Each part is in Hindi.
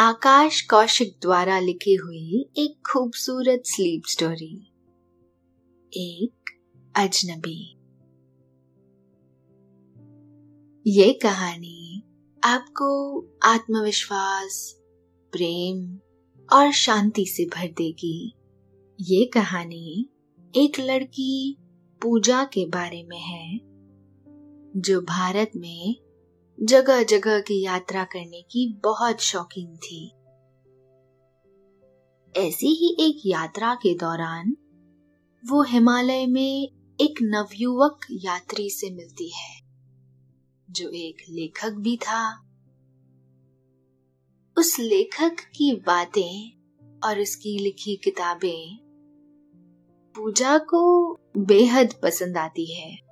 आकाश कौशिक द्वारा लिखी हुई एक खूबसूरत स्लीप स्टोरी एक अजनबी। ये कहानी आपको आत्मविश्वास, प्रेम और शांति से भर देगी। ये कहानी एक लड़की पूजा के बारे में है, जो भारत में जगह जगह की यात्रा करने की बहुत शौकीन थी। ऐसी ही एक यात्रा के दौरान वो हिमालय में एक नवयुवक यात्री से मिलती है, जो एक लेखक भी था। उस लेखक की बातें और उसकी लिखी किताबें पूजा को बेहद पसंद आती है।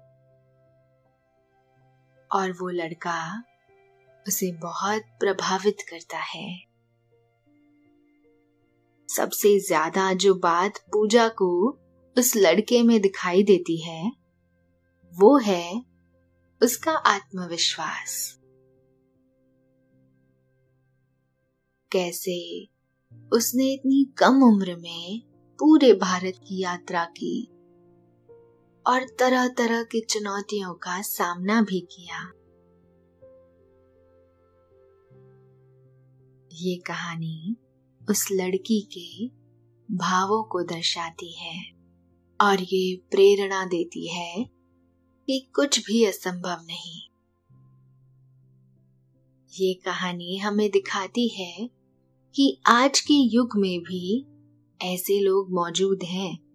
और वो लड़का उसे बहुत प्रभावित करता है। सबसे ज़्यादा जो बात पूजा को उस लड़के में दिखाई देती है, वो है उसका आत्मविश्वास। कैसे उसने इतनी कम उम्र में पूरे भारत की यात्रा की और तरह तरह की चुनौतियों का सामना भी किया। ये कहानी उस लड़की के भावों को दर्शाती है और ये प्रेरणा देती है कि कुछ भी असंभव नहीं। ये कहानी हमें दिखाती है कि आज के युग में भी ऐसे लोग मौजूद हैं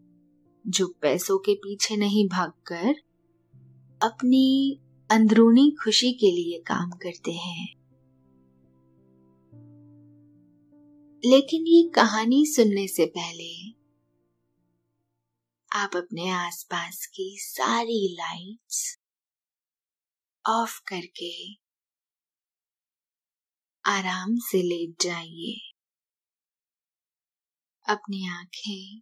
जो पैसों के पीछे नहीं भागकर अपनी अंदरूनी खुशी के लिए काम करते हैं। लेकिन ये कहानी सुनने से पहले आप अपने आसपास की सारी लाइट्स ऑफ़ करके आराम से लेट जाइए। अपनी आँखें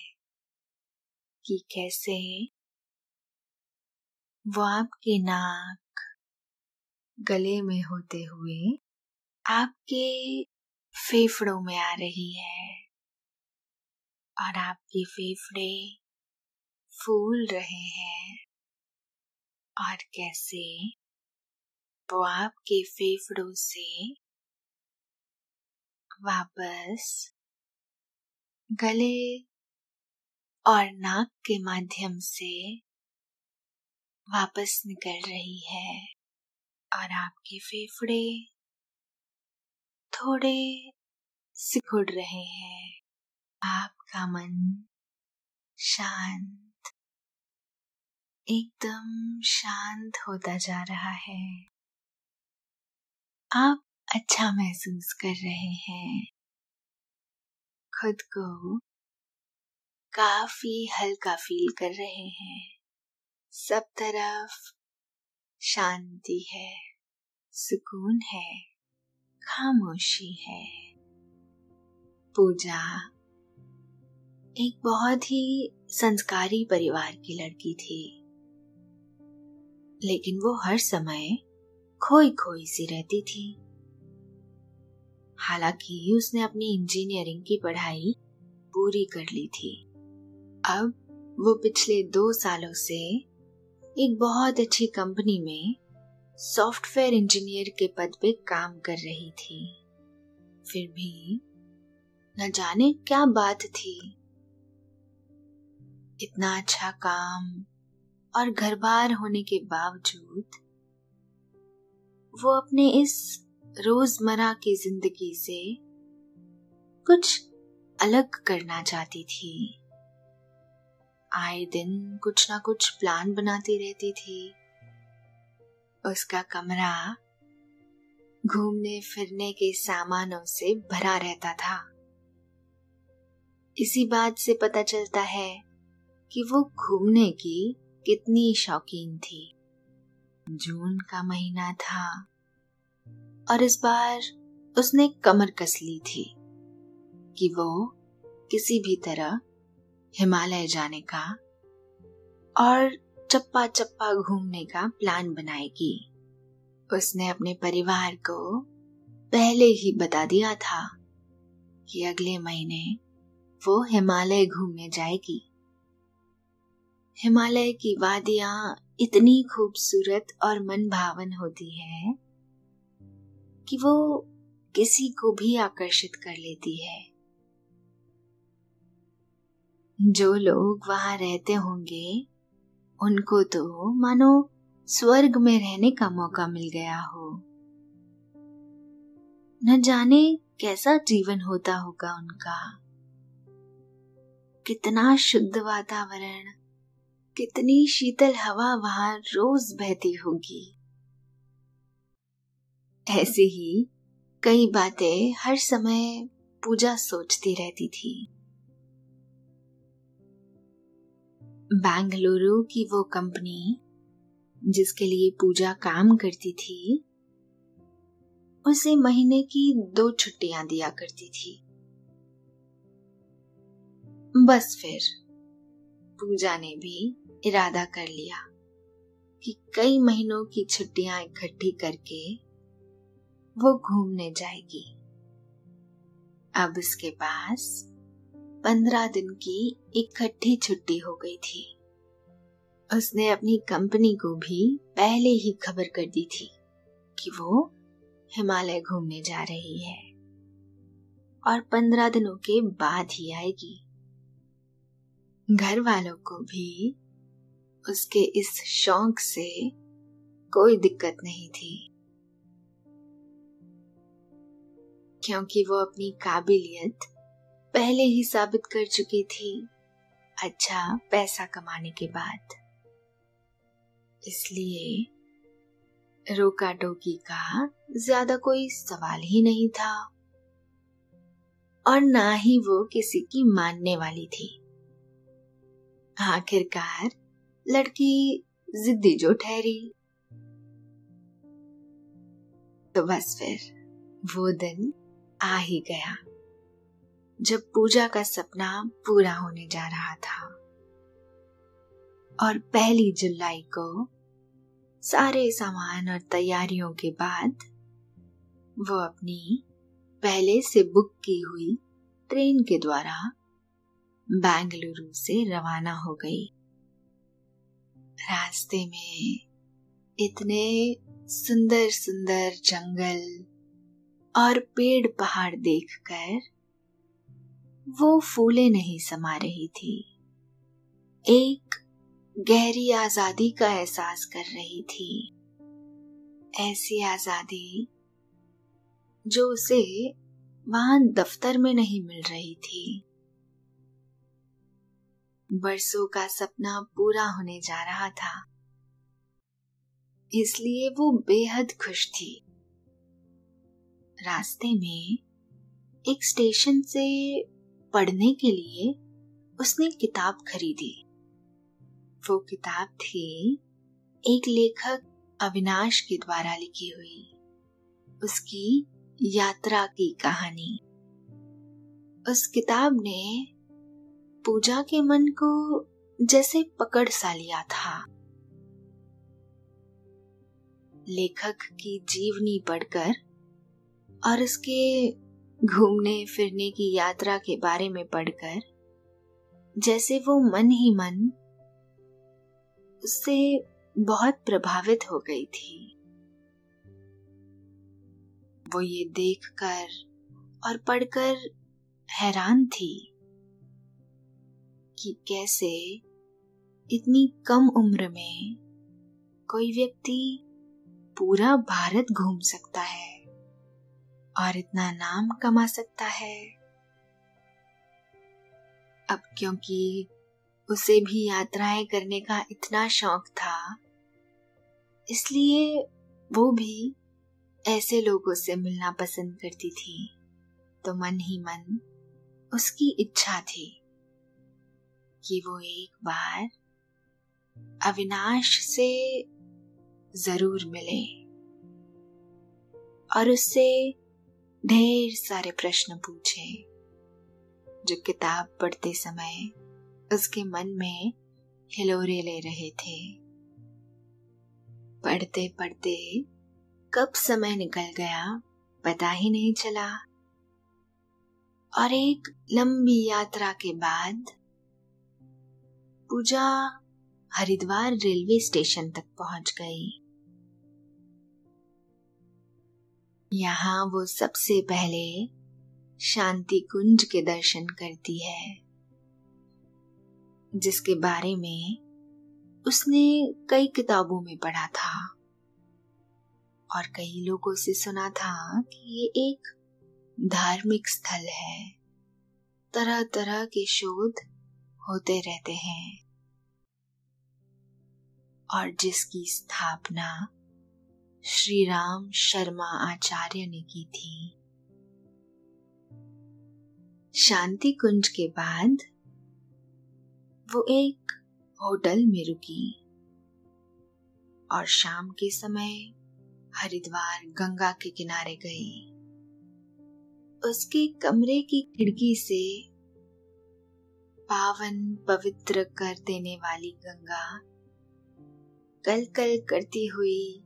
कि कैसे वो आपके नाक गले में होते हुए आपके फेफड़ों में आ रही है और आपके फेफड़े फूल रहे हैं और कैसे वो आपके फेफड़ों से वापस गले और नाक के माध्यम से वापस निकल रही है और आपके फेफड़े थोड़े सिकुड़ रहे हैं। आपका मन शांत, एकदम शांत होता जा रहा है। आप अच्छा महसूस कर रहे हैं। खुद को काफ़ी हल्का फील कर रहे हैं। सब तरफ़ शांति है, सुकून है, खामोशी है। पूजा एक बहुत ही संस्कारी परिवार की लड़की थी। लेकिन वो हर समय खोई खोई सी रहती थी। हालाँकि उसने अपनी इंजीनियरिंग की पढ़ाई पूरी कर ली थी। अब वो पिछले दो सालों से एक बहुत अच्छी कंपनी में सॉफ्टवेयर इंजीनियर के पद पे काम कर रही थी। फिर भी न जाने क्या बात थी। इतना अच्छा काम और घर बार होने के बावजूद वो अपने इस रोज़मर्रा की ज़िंदगी से कुछ अलग करना चाहती थी। आए दिन कुछ ना कुछ प्लान बनाती रहती थी। उसका कमरा घूमने फिरने के सामानों से भरा रहता था। इसी बात से पता चलता है कि वो घूमने की कितनी शौकीन थी। जून का महीना था और इस बार उसने कमर कस ली थी कि वो किसी भी तरह हिमालय जाने का और चप्पा चप्पा घूमने का प्लान बनाएगी। उसने अपने परिवार को पहले ही बता दिया था कि अगले महीने वो हिमालय घूमने जाएगी। हिमालय की वादियाँ इतनी खूबसूरत और मन भावन होती है कि वो किसी को भी आकर्षित कर लेती है। जो लोग वहाँ रहते होंगे, उनको तो मानो स्वर्ग में रहने का मौका मिल गया हो। न जाने कैसा जीवन होता होगा उनका। कितना शुद्ध वातावरण, कितनी शीतल हवा वहाँ रोज बहती होगी। ऐसी ही कई बातें हर समय पूजा सोचती रहती थी। बेंगलुरु की वो कंपनी जिसके लिए पूजा काम करती थी, उसे महीने की दो छुट्टियाँ दिया करती थी। बस फिर, पूजा ने भी इरादा कर लिया कि कई महीनों की छुट्टियाँ इकट्ठी करके वो घूमने जाएगी। अब उसके पास पंद्रह दिन की इकट्ठी छुट्टी हो गई थी। उसने अपनी कंपनी को भी पहले ही खबर कर दी थी कि वो हिमालय घूमने जा रही है और पंद्रह दिनों के बाद ही आएगी। घर वालों को भी उसके इस शौक से कोई दिक्कत नहीं थी। क्योंकि वो अपनी काबिलियत पहले ही साबित कर चुकी थी। अच्छा पैसा कमाने के बाद। इसलिए रोका टोकी का ज़्यादा कोई सवाल ही नहीं था। और ना ही वो किसी की मानने वाली थी। आखिरकार लड़की जिद्दी जो ठहरी। तो बस फिर वो दिन आ ही गया। जब पूजा का सपना पूरा होने जा रहा था। और पहली जुलाई को सारे सामान और तैयारियों के बाद वो अपनी पहले से बुक की हुई ट्रेन के द्वारा बेंगलुरु से रवाना हो गई। रास्ते में इतने सुंदर सुंदर जंगल और पेड़ पहाड़ देखकर वो फूले नहीं समा रही थी। एक गहरी आज़ादी का एहसास कर रही थी। ऐसी आज़ादी जो उसे वहाँ दफ्तर में नहीं मिल रही थी। बरसों का सपना पूरा होने जा रहा था। इसलिए वो बेहद खुश थी। रास्ते में एक स्टेशन से पढ़ने के लिए उसने किताब खरीदी। वो किताब थी एक लेखक अविनाश के द्वारा लिखी हुई। उसकी यात्रा की कहानी। उस किताब ने पूजा के मन को जैसे पकड़ सा लिया था। लेखक की जीवनी पढ़कर और उसके घूमने फिरने की यात्रा के बारे में पढ़कर, जैसे वो मन ही मन उससे बहुत प्रभावित हो गई थी। वो ये देखकर और पढ़कर हैरान थी कि कैसे इतनी कम उम्र में कोई व्यक्ति पूरा भारत घूम सकता है। और इतना नाम कमा सकता है। अब क्योंकि उसे भी यात्राएँ करने का इतना शौक था, इसलिए वो भी ऐसे लोगों से मिलना पसंद करती थी। तो मन ही मन उसकी इच्छा थी कि वो एक बार अविनाश से ज़रूर मिले और उससे ढेर सारे प्रश्न पूछे। जो किताब पढ़ते समय उसके मन में हिलोरे ले रहे थे। पढ़ते पढ़ते कब समय निकल गया पता ही नहीं चला। और एक लंबी यात्रा के बाद पूजा हरिद्वार रेलवे स्टेशन तक पहुँच गई। यहाँ वो सबसे पहले शांति कुंज के दर्शन करती है, जिसके बारे में उसने कई किताबों में पढ़ा था और कई लोगों से सुना था कि ये एक धार्मिक स्थल है। तरह तरह के शोध होते रहते हैं और जिसकी स्थापना श्री राम शर्मा आचार्य ने की थी। शांति कुंज के बाद वो एक होटल में रुकी और शाम के समय हरिद्वार गंगा के किनारे गई। उसके कमरे की खिड़की से पावन पवित्र कर देने वाली गंगा कल कल करती हुई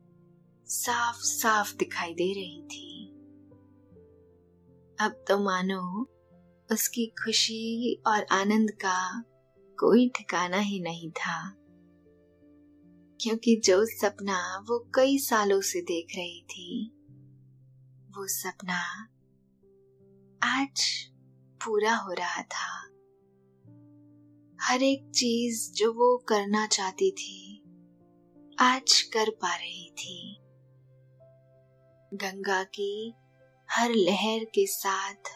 साफ़ साफ़ दिखाई दे रही थी। अब तो मानो उसकी खुशी और आनंद का कोई ठिकाना ही नहीं था, क्योंकि जो सपना वो कई सालों से देख रही थी, वो सपना आज पूरा हो रहा था। हर एक चीज़ जो वो करना चाहती थी, आज कर पा रही थी। गंगा की हर लहर के साथ।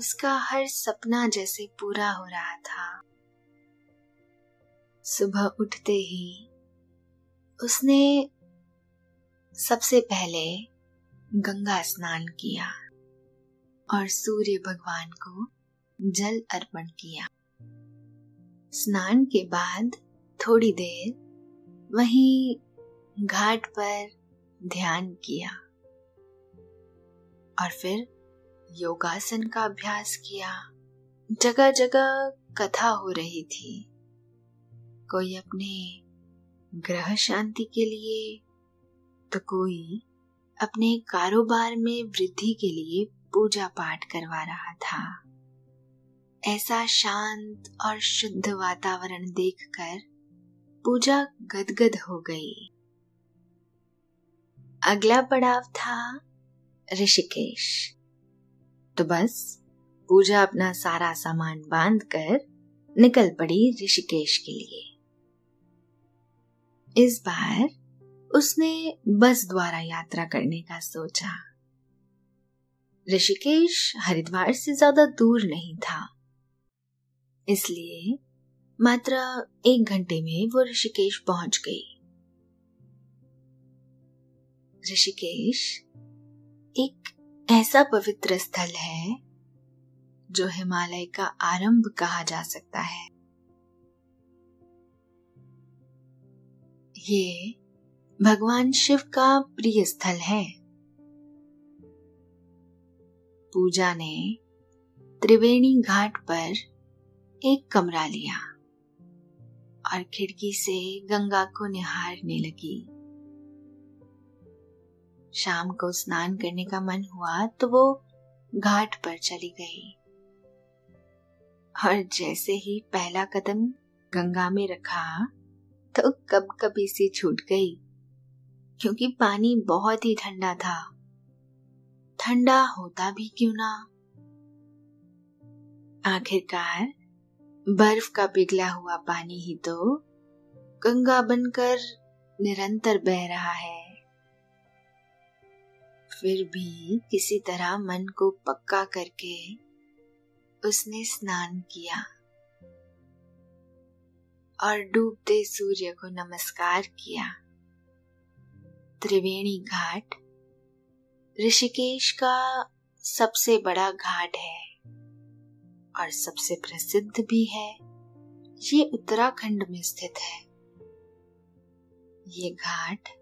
उसका हर सपना जैसे पूरा हो रहा था। सुबह उठते ही उसने सबसे पहले गंगा स्नान किया और सूर्य भगवान को जल अर्पण किया। स्नान के बाद थोड़ी देर वहीं घाट पर ध्यान किया और फिर योगासन का अभ्यास किया। जगह जगह कथा हो रही थी। कोई अपने ग्रह शांति के लिए तो कोई अपने कारोबार में वृद्धि के लिए पूजा पाठ करवा रहा था। ऐसा शांत और शुद्ध वातावरण देखकर पूजा गदगद हो गई। अगला पड़ाव था ऋषिकेश। तो बस, पूजा अपना सारा सामान बाँध कर निकल पड़ी ऋषिकेश के लिए। इस बार उसने बस द्वारा यात्रा करने का सोचा। ऋषिकेश हरिद्वार से ज़्यादा दूर नहीं था। इसलिए मात्र एक घंटे में वो ऋषिकेश पहुँच गई। ऋषिकेश एक ऐसा पवित्र स्थल है जो हिमालय का आरंभ कहा जा सकता है। ये भगवान शिव का प्रिय स्थल है। पूजा ने त्रिवेणी घाट पर एक कमरा लिया और खिड़की से गंगा को निहारने लगी। शाम को स्नान करने का मन हुआ तो वो घाट पर चली गई। और जैसे ही पहला कदम गंगा में रखा तो कब कभी सी छूट गई, क्योंकि पानी बहुत ही ठंडा था। ठंडा होता भी क्यों ना? आखिरकार बर्फ़ का पिघला हुआ पानी ही तो गंगा बनकर निरंतर बह रहा है। फिर भी किसी तरह मन को पक्का करके उसने स्नान किया। और डूबते सूर्य को नमस्कार किया। त्रिवेणी घाट, ऋषिकेश का सबसे बड़ा घाट है और सबसे प्रसिद्ध भी है। ये उत्तराखंड में स्थित है। ये घाट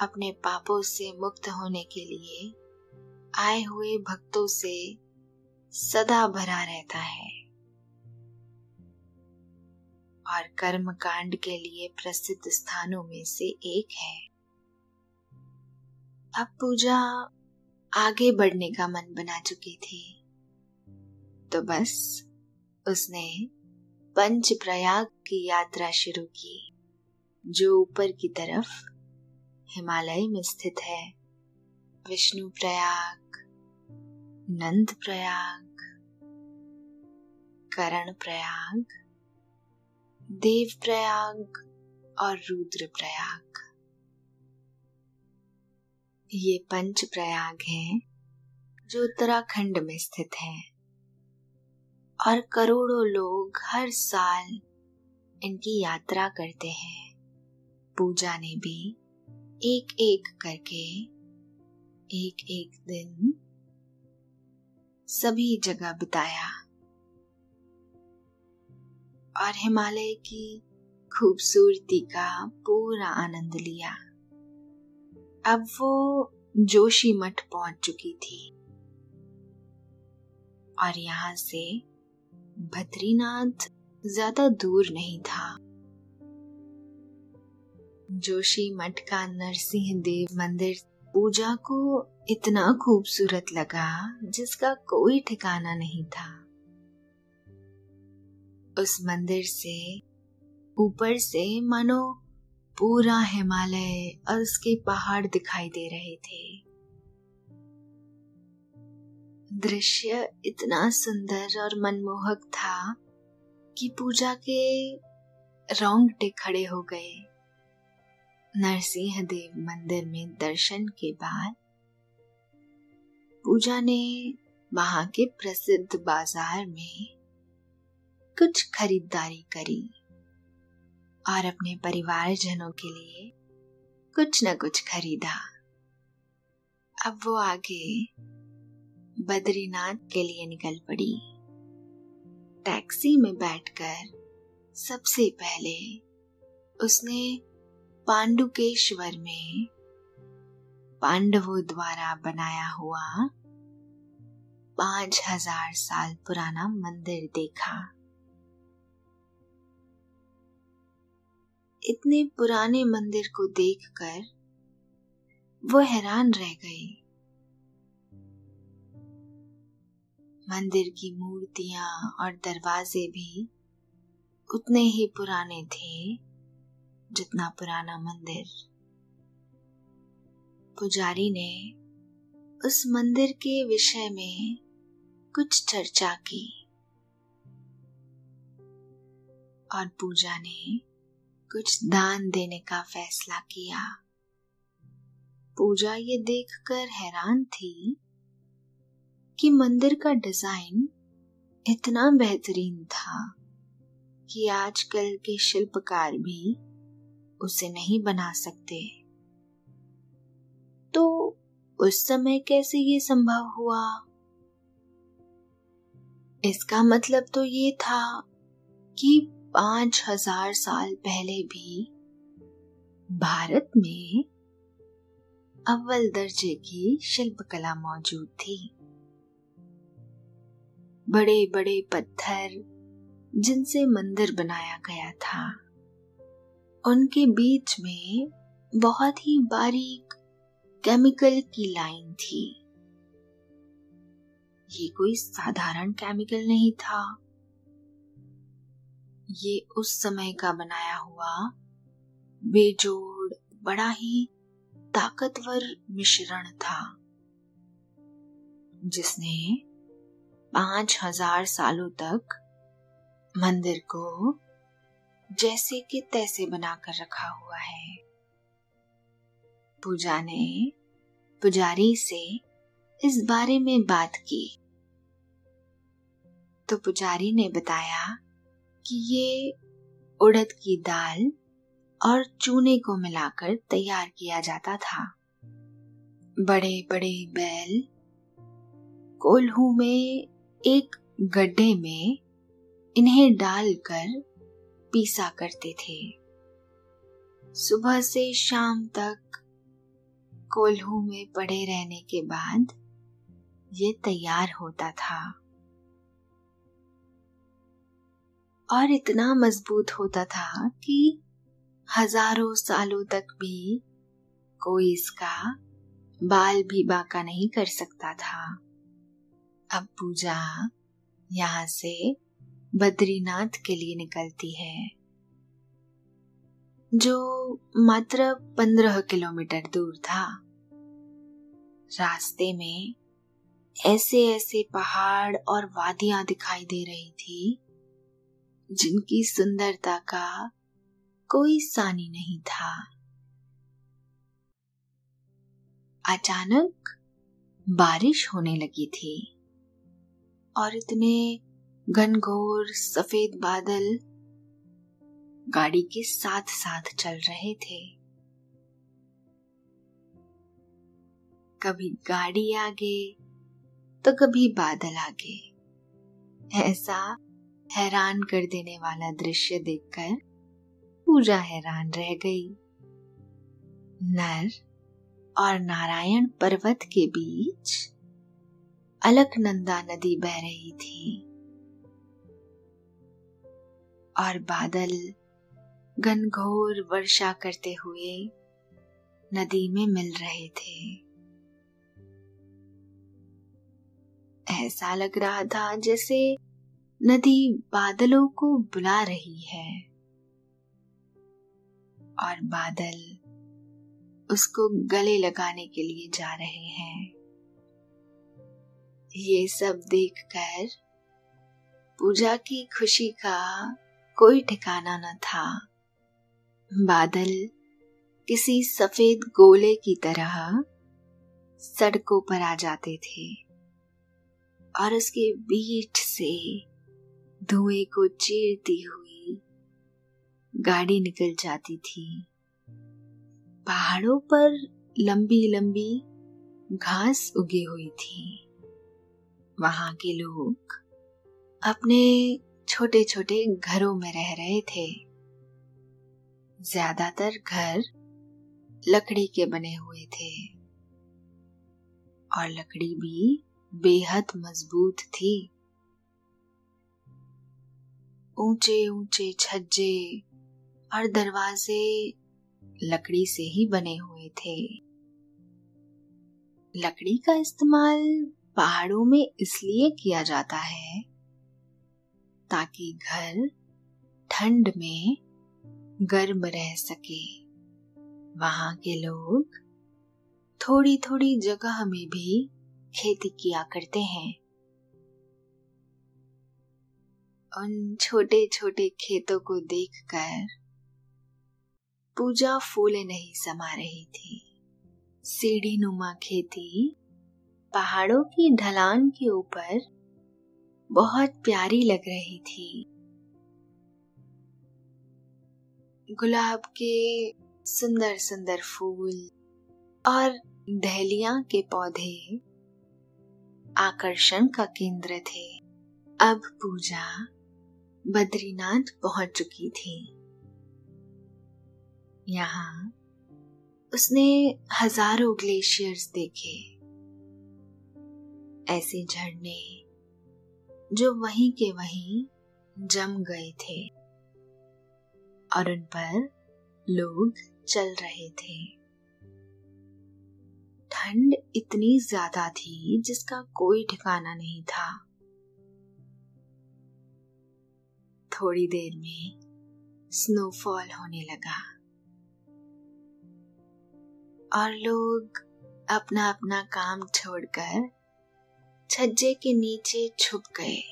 अपने पापों से मुक्त होने के लिए आए हुए भक्तों से सदा भरा रहता है। और कर्म कांड के लिए प्रसिद्ध स्थानों में से एक है। अब पूजा आगे बढ़ने का मन बना चुकी थी। तो बस उसने पंच प्रयाग की यात्रा शुरू की, जो ऊपर की तरफ़ हिमालय में स्थित है। विष्णु प्रयाग, नंद प्रयाग, करण प्रयाग, देव प्रयाग और रुद्र प्रयाग। ये पंच प्रयाग हैं जो उत्तराखंड में स्थित है और करोड़ों लोग हर साल इनकी यात्रा करते हैं। पूजा ने भी एक एक करके एक एक दिन सभी जगह बिताया। और हिमालय की खूबसूरती का पूरा आनंद लिया। अब वो जोशी मठ पहुँच चुकी थी। और यहाँ से बद्रीनाथ ज़्यादा दूर नहीं था। जोशी मठ का नरसिंह देव मंदिर, पूजा को इतना खूबसूरत लगा जिसका कोई ठिकाना नहीं था। उस मंदिर से ऊपर से मानो पूरा हिमालय और उसके पहाड़ दिखाई दे रहे थे। दृश्य इतना सुंदर और मनमोहक था कि पूजा के रोंगटे खड़े हो गए। नरसिंह देव मंदिर में दर्शन के बाद पूजा ने वहाँ के प्रसिद्ध बाज़ार में कुछ खरीदारी करी और अपने परिवारजनों के लिए कुछ न कुछ खरीदा। अब वो आगे बद्रीनाथ के लिए निकल पड़ी। टैक्सी में बैठकर सबसे पहले उसने पांडुकेश्वर में पांडवों द्वारा बनाया हुआ पाँच हज़ार साल पुराना मंदिर देखा। इतने पुराने मंदिर को देखकर वो हैरान रह गई। मंदिर की मूर्तियाँ और दरवाजे भी उतने ही पुराने थे। जितना पुराना मंदिर। पुजारी ने उस मंदिर के विषय में कुछ चर्चा की। और पूजा ने कुछ दान देने का फैसला किया। पूजा ये देखकर हैरान थी कि मंदिर का डिज़ाइन इतना बेहतरीन था कि आजकल के शिल्पकार भी उसे नहीं बना सकते। तो उस समय कैसे ये संभव हुआ? इसका मतलब तो ये था कि पाँच हज़ार साल पहले भी भारत में अव्वल दर्जे की शिल्पकला मौजूद थी। बड़े बड़े पत्थर जिनसे मंदिर बनाया गया था। उनके बीच में बहुत ही बारीक केमिकल की लाइन थी। ये कोई साधारण केमिकल नहीं था। ये उस समय का बनाया हुआ बेजोड़, बड़ा ही ताकतवर मिश्रण था, जिसने पाँच हज़ार सालों तक मंदिर को जैसे कि तैसे बनाकर रखा हुआ है। पूजा ने पुजारी से इस बारे में बात की। तो पुजारी ने बताया कि ये उड़द की दाल और चूने को मिलाकर तैयार किया जाता था। बड़े बड़े बैल कोल्हू में एक गड्ढे में इन्हें डालकर पीसा करते थे। सुबह से शाम तक कोल्हू में पड़े रहने के बाद ये तैयार होता था। और इतना मज़बूत होता था कि हज़ारों सालों तक भी कोई इसका बाल भी बाका नहीं कर सकता था। अब पूजा यहाँ से बद्रीनाथ के लिए निकलती है, जो मात्र पंद्रह किलोमीटर दूर था। रास्ते में ऐसे ऐसे पहाड़ और वादियाँ दिखाई दे रही थी, जिनकी सुंदरता का कोई सानी नहीं था। अचानक बारिश होने लगी थी और इतने घनघोर सफ़ेद बादल गाड़ी के साथ साथ चल रहे थे। कभी गाड़ी आगे तो कभी बादल आगे। ऐसा हैरान कर देने वाला दृश्य देखकर पूजा हैरान रह गई। नर और नारायण पर्वत के बीच अलकनंदा नदी बह रही थी। और बादल घनघोर वर्षा करते हुए नदी में मिल रहे थे। ऐसा लग रहा था जैसे नदी बादलों को बुला रही है और बादल उसको गले लगाने के लिए जा रहे हैं। ये सब देखकर पूजा की खुशी का कोई ठिकाना न था। बादल किसी सफ़ेद गोले की तरह सड़कों पर आ जाते थे और उसके बीच से धुएँ को चीरती हुई गाड़ी निकल जाती थी। पहाड़ों पर लंबी लंबी घास उगी हुई थी। वहाँ के लोग अपने छोटे छोटे घरों में रह रहे थे। ज़्यादातर घर लकड़ी के बने हुए थे। और लकड़ी भी बेहद मज़बूत थी। ऊँचे ऊँचे छज्जे और दरवाजे लकड़ी से ही बने हुए थे। लकड़ी का इस्तेमाल पहाड़ों में इसलिए किया जाता है ताकि घर ठंड में गर्म रह सके। वहाँ के लोग थोड़ी थोड़ी जगह में भी खेती किया करते हैं। उन छोटे छोटे खेतों को देखकर पूजा फूले नहीं समा रही थी। सीढ़ी नुमा खेती पहाड़ों की ढलान के ऊपर बहुत प्यारी लग रही थी। गुलाब के सुंदर सुंदर फूल और दहलिया के पौधे आकर्षण का केंद्र थे। अब पूजा बद्रीनाथ पहुँच चुकी थी। यहाँ उसने हज़ारों ग्लेशियर्स देखे। ऐसे झरने जो वहीं के वहीं जम गए थे और उन पर लोग चल रहे थे। ठंड इतनी ज़्यादा थी जिसका कोई ठिकाना नहीं था। थोड़ी देर में स्नोफॉल होने लगा और लोग अपना अपना काम छोड़कर छज्जे के नीचे छुप गए।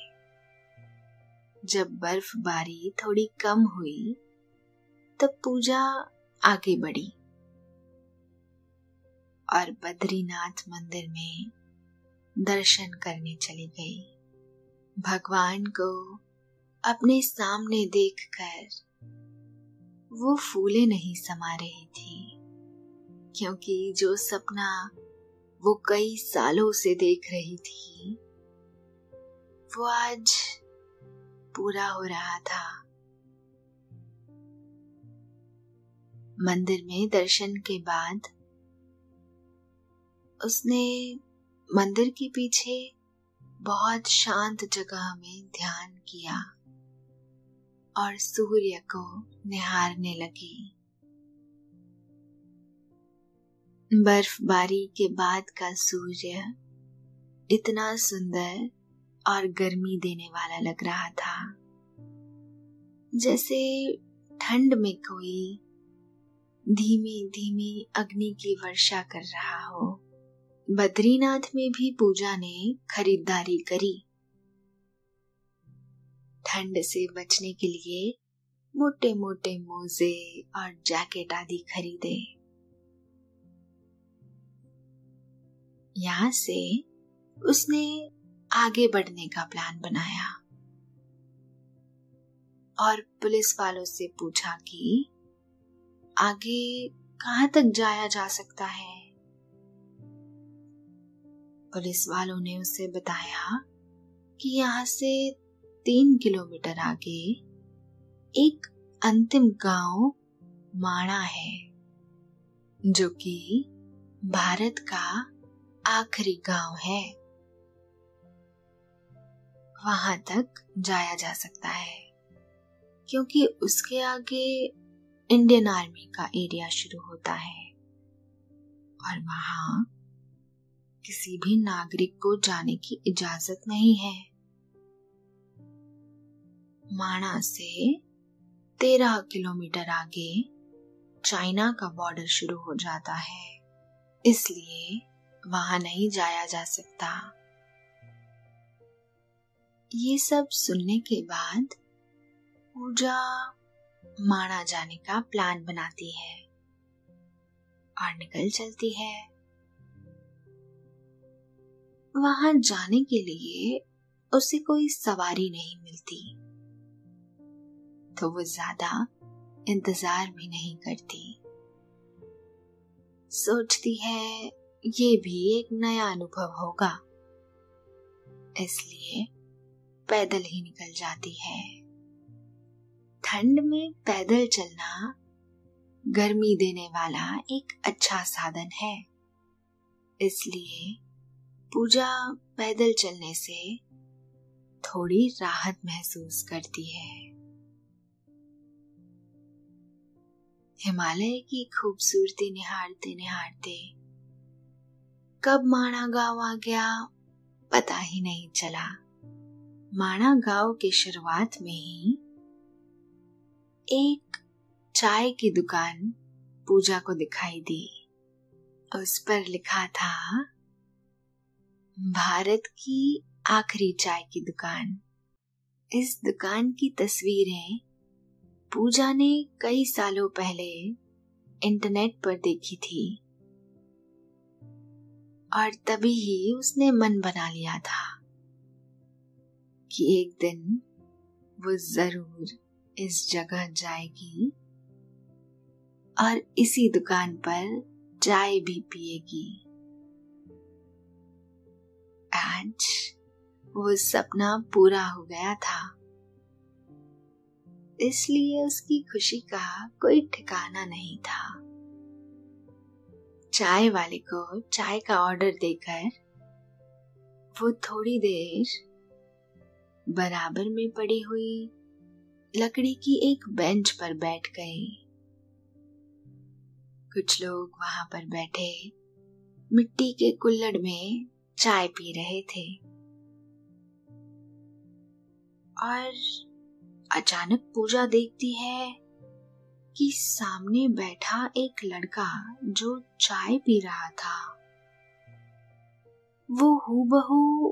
जब बर्फबारी थोड़ी कम हुई, तब पूजा आगे बढ़ी। और बद्रीनाथ मंदिर में दर्शन करने चली गई। भगवान को अपने सामने देखकर वो फूले नहीं समा रही थी, क्योंकि जो सपना वो कई सालों से देख रही थी। वो आज पूरा हो रहा था। मंदिर में दर्शन के बाद उसने मंदिर के पीछे बहुत शांत जगह में ध्यान किया और सूर्य को निहारने लगी। बर्फबारी के बाद का सूर्य इतना सुंदर और गर्मी देने वाला लग रहा था, जैसे ठंड में कोई धीमी धीमी अग्नि की वर्षा कर रहा हो। बद्रीनाथ में भी पूजा ने खरीदारी करी। ठंड से बचने के लिए मोटे मोटे मोजे और जैकेट आदि खरीदे। यहाँ से उसने आगे बढ़ने का प्लान बनाया। और पुलिस वालों से पूछा कि, आगे कहाँ तक जाया जा सकता है? पुलिस वालों ने उसे बताया कि यहाँ से तीन किलोमीटर आगे एक अंतिम गाँव माणा है, जो कि भारत का आखिरी गाँव है। वहाँ तक जाया जा सकता है, क्योंकि उसके आगे इंडियन आर्मी का एरिया शुरू होता है और वहाँ किसी भी नागरिक को जाने की इजाज़त नहीं है। माणा से तेरह किलोमीटर आगे चाइना का बॉर्डर शुरू हो जाता है, इसलिए वहाँ नहीं जाया जा सकता। ये सब सुनने के बाद पूजा माणा जाने का प्लान बनाती है और निकल चलती है। वहाँ जाने के लिए उसे कोई सवारी नहीं मिलती तो वो ज़्यादा इंतज़ार भी नहीं करती। सोचती है ये भी एक नया अनुभव होगा। इसलिए पैदल ही निकल जाती है। ठंड में पैदल चलना गर्मी देने वाला एक अच्छा साधन है। इसलिए पूजा पैदल चलने से थोड़ी राहत महसूस करती है। हिमालय की खूबसूरती निहारते निहारते कब माणा गाँव आ गया, पता ही नहीं चला। माणा गाँव के शुरुआत में ही एक चाय की दुकान पूजा को दिखाई दी। उस पर लिखा था, भारत की आखिरी चाय की दुकान। इस दुकान की तस्वीरें पूजा ने कई सालों पहले इंटरनेट पर देखी थी। और तभी ही उसने मन बना लिया था कि एक दिन वो ज़रूर इस जगह जाएगी और इसी दुकान पर चाय भी पिएगी। आज वो सपना पूरा हो गया था। इसलिए उसकी खुशी का कोई ठिकाना नहीं था। चाय वाले को चाय का ऑर्डर देकर वो थोड़ी देर बराबर में पड़ी हुई लकड़ी की एक बेंच पर बैठ गई। कुछ लोग वहाँ पर बैठे मिट्टी के कुल्लड़ में चाय पी रहे थे। और अचानक पूजा देखती है कि सामने बैठा एक लड़का जो चाय पी रहा था। वो हूबहू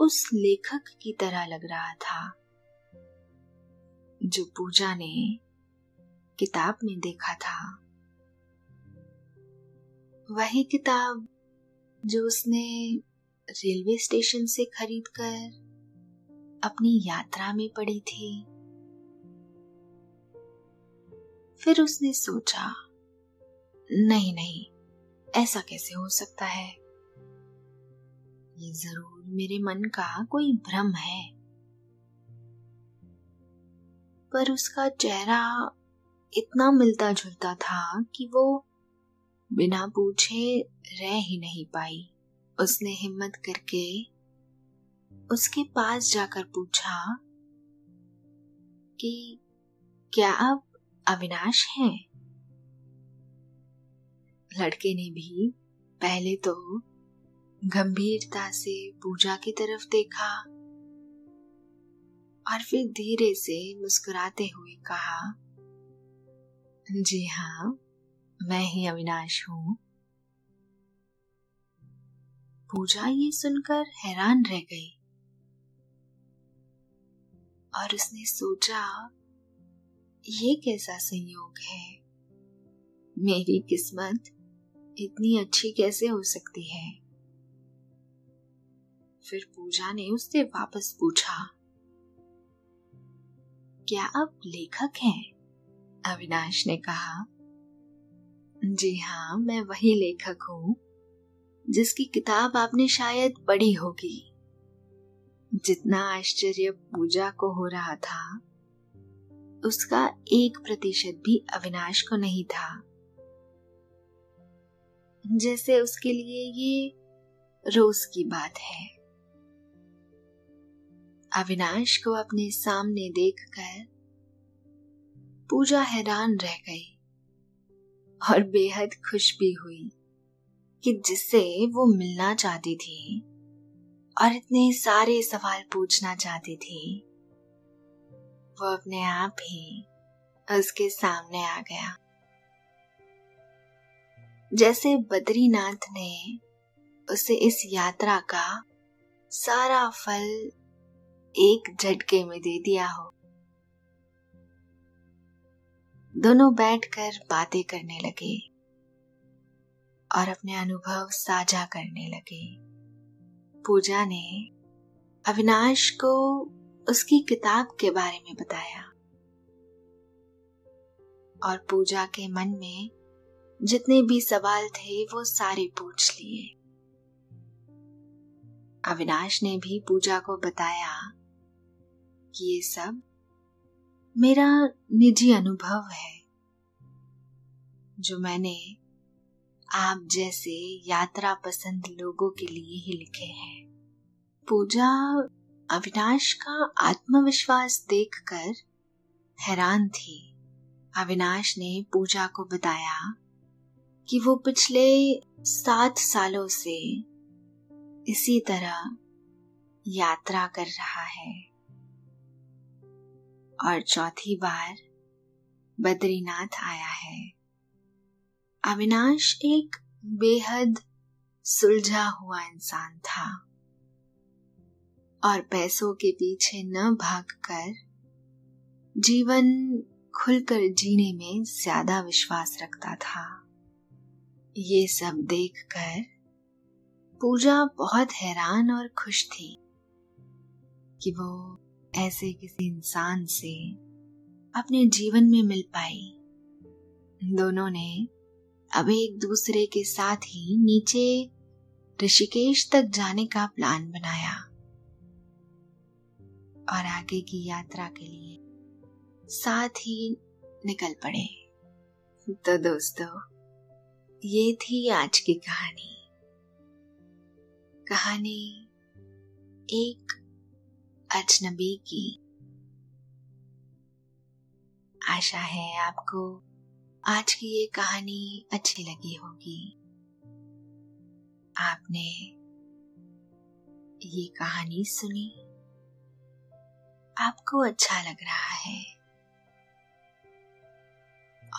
उस लेखक की तरह लग रहा था, जो पूजा ने किताब में देखा था। वही किताब जो उसने रेलवे स्टेशन से खरीदकर अपनी यात्रा में पड़ी थी। फिर उसने सोचा, नहीं नहीं, ऐसा कैसे हो सकता है? ये ज़रूर मेरे मन का कोई भ्रम है। पर उसका चेहरा इतना मिलता जुलता था कि वो बिना पूछे रह ही नहीं पाई। उसने हिम्मत करके उसके पास जाकर पूछा कि, क्या आप अविनाश हैं। लड़के ने भी पहले तो गंभीरता से पूजा की तरफ़ देखा और फिर धीरे से मुस्कुराते हुए कहा, जी हाँ मैं ही अविनाश हूँ। पूजा ये सुनकर हैरान रह गई और उसने सोचा ये कैसा संयोग है? मेरी किस्मत इतनी अच्छी कैसे हो सकती है? फिर पूजा ने उससे वापस पूछा, क्या आप लेखक हैं? अविनाश ने कहा, जी हाँ मैं वही लेखक हूँ, जिसकी किताब आपने शायद पढ़ी होगी। जितना आश्चर्य पूजा को हो रहा था उसका एक प्रतिशत भी अविनाश को नहीं था। जैसे उसके लिए ये रोज की बात है। अविनाश को अपने सामने देखकर पूजा हैरान रह गई और बेहद खुश भी हुई कि जिससे वो मिलना चाहती थी और इतने सारे सवाल पूछना चाहती थी। वो अपने आप ही उसके सामने आ गया। जैसे बद्रीनाथ ने उसे इस यात्रा का सारा फल एक झटके में दे दिया हो। दोनों बैठकर बातें करने लगे और अपने अनुभव साझा करने लगे। पूजा ने अविनाश को उसकी किताब के बारे में बताया। और पूजा के मन में जितने भी सवाल थे, वो सारे पूछ लिए। अविनाश ने भी पूजा को बताया कि ये सब मेरा निजी अनुभव है, जो मैंने आप जैसे यात्रा पसंद लोगों के लिए ही लिखे हैं। पूजा अविनाश का आत्मविश्वास देखकर हैरान थी। अविनाश ने पूजा को बताया कि वो पिछले सात सालों से इसी तरह यात्रा कर रहा है। और चौथी बार बद्रीनाथ आया है। अविनाश एक बेहद सुलझा हुआ इंसान था। और पैसों के पीछे न भागकर जीवन खुलकर जीने में ज़्यादा विश्वास रखता था। ये सब देखकर पूजा बहुत हैरान और खुश थी कि वो ऐसे किसी इंसान से अपने जीवन में मिल पाई। दोनों ने अब एक दूसरे के साथ ही नीचे ऋषिकेश तक जाने का प्लान बनाया। और आगे की यात्रा के लिए साथ ही निकल पड़े। तो दोस्तों, ये थी आज की कहानी। कहानी एक अजनबी की। आशा है आपको आज की ये कहानी अच्छी लगी होगी। आपने ये कहानी सुनी। आपको अच्छा लग रहा है।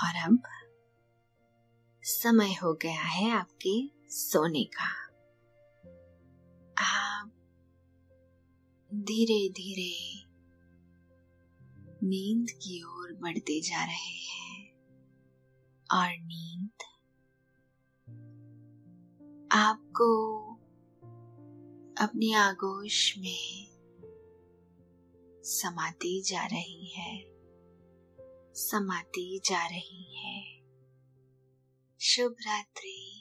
और अब समय हो गया है आपके सोने का। आप धीरे धीरे नींद की ओर बढ़ते जा रहे हैं। और नींद आपको अपनी आगोश में समाती जा रही है। समाती जा रही है। शुभ रात्रि।